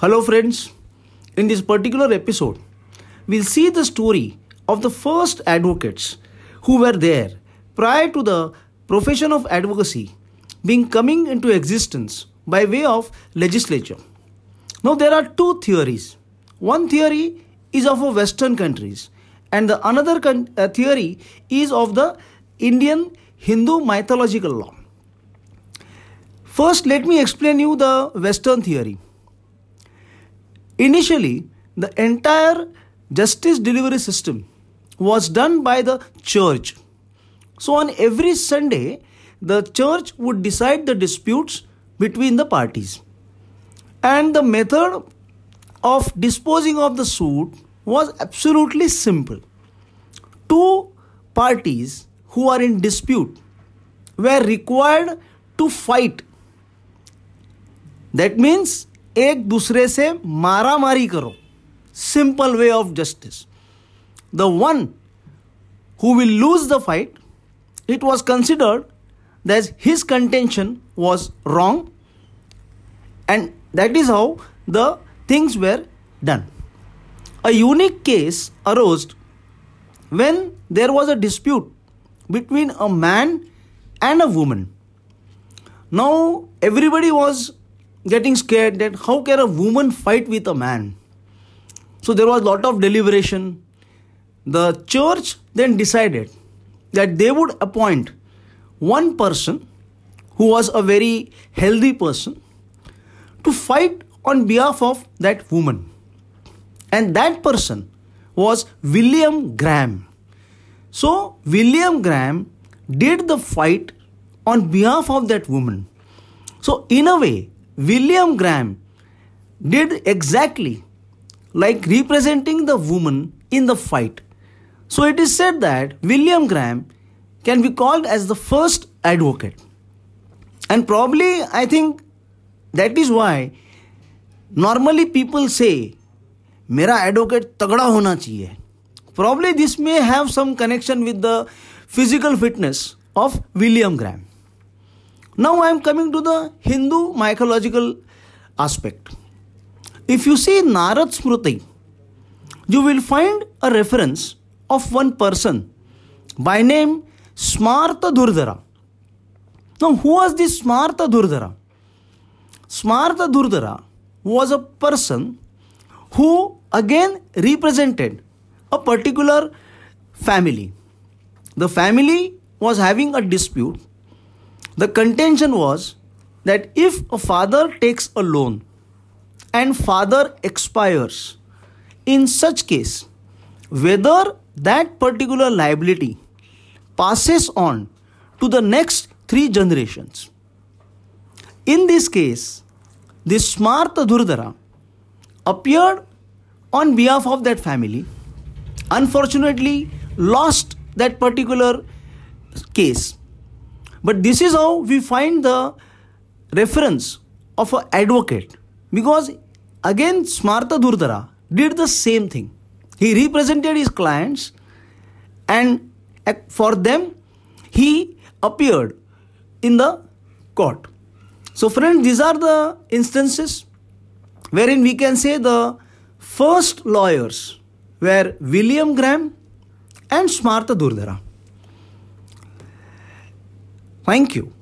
Hello, friends. In this particular episode, we'll see the story of the first advocates who were there prior to the profession of advocacy being coming into existence by way of legislature. Now, there are two theories. One theory is of Western countries, and the another con- uh, theory is of the Indian Hindu mythological law. First, let me explain you the Western theory. Initially, the entire justice delivery system was done by the church. So, on every Sunday, the church would decide the disputes between the parties. And the method of disposing of the suit was absolutely simple. Two parties who are in dispute were required to fight. That means एक दूसरे से मारा मारी करो। Simple way of justice the one who will lose the fight it was considered that his contention was wrong and that is how the things were done a unique case arose when there was a dispute between a man and a woman now everybody was getting scared that how can a woman fight with a man? So there was a lot of deliberation. The church then decided that they would appoint one person who was a very healthy person to fight on behalf of that woman. And that person was William Graham. So, William Graham did the fight on behalf of that woman. So, in a way, William Graham did exactly like representing the woman in the fight. So, it is said that William Graham can be called as the first advocate. And probably, I think that is why normally people say, मेरा advocate तगड़ा होना चाहिए probably this may have some connection with the physical fitness of William Graham. Now I am coming to the Hindu mythological aspect. If you see Narad Smriti, you will find a reference of one person by name Smartha Durdara. Now, who was this Smartha Durdara? Smartha Durdara was a person who again represented a particular family. The family was having a dispute. The contention was that if a father takes a loan and father expires, in such case, whether that particular liability passes on to the next three generations. In this case, the Smartha Durdara appeared on behalf of that family unfortunately lost that particular case. But this is how we find the reference of an advocate because again Smartha Durdara did the same thing. He represented his clients and eh, for them he appeared in the court. So, friends, these are the instances wherein we can say the first lawyers were William Graham and Smartha Durdara. Thank you.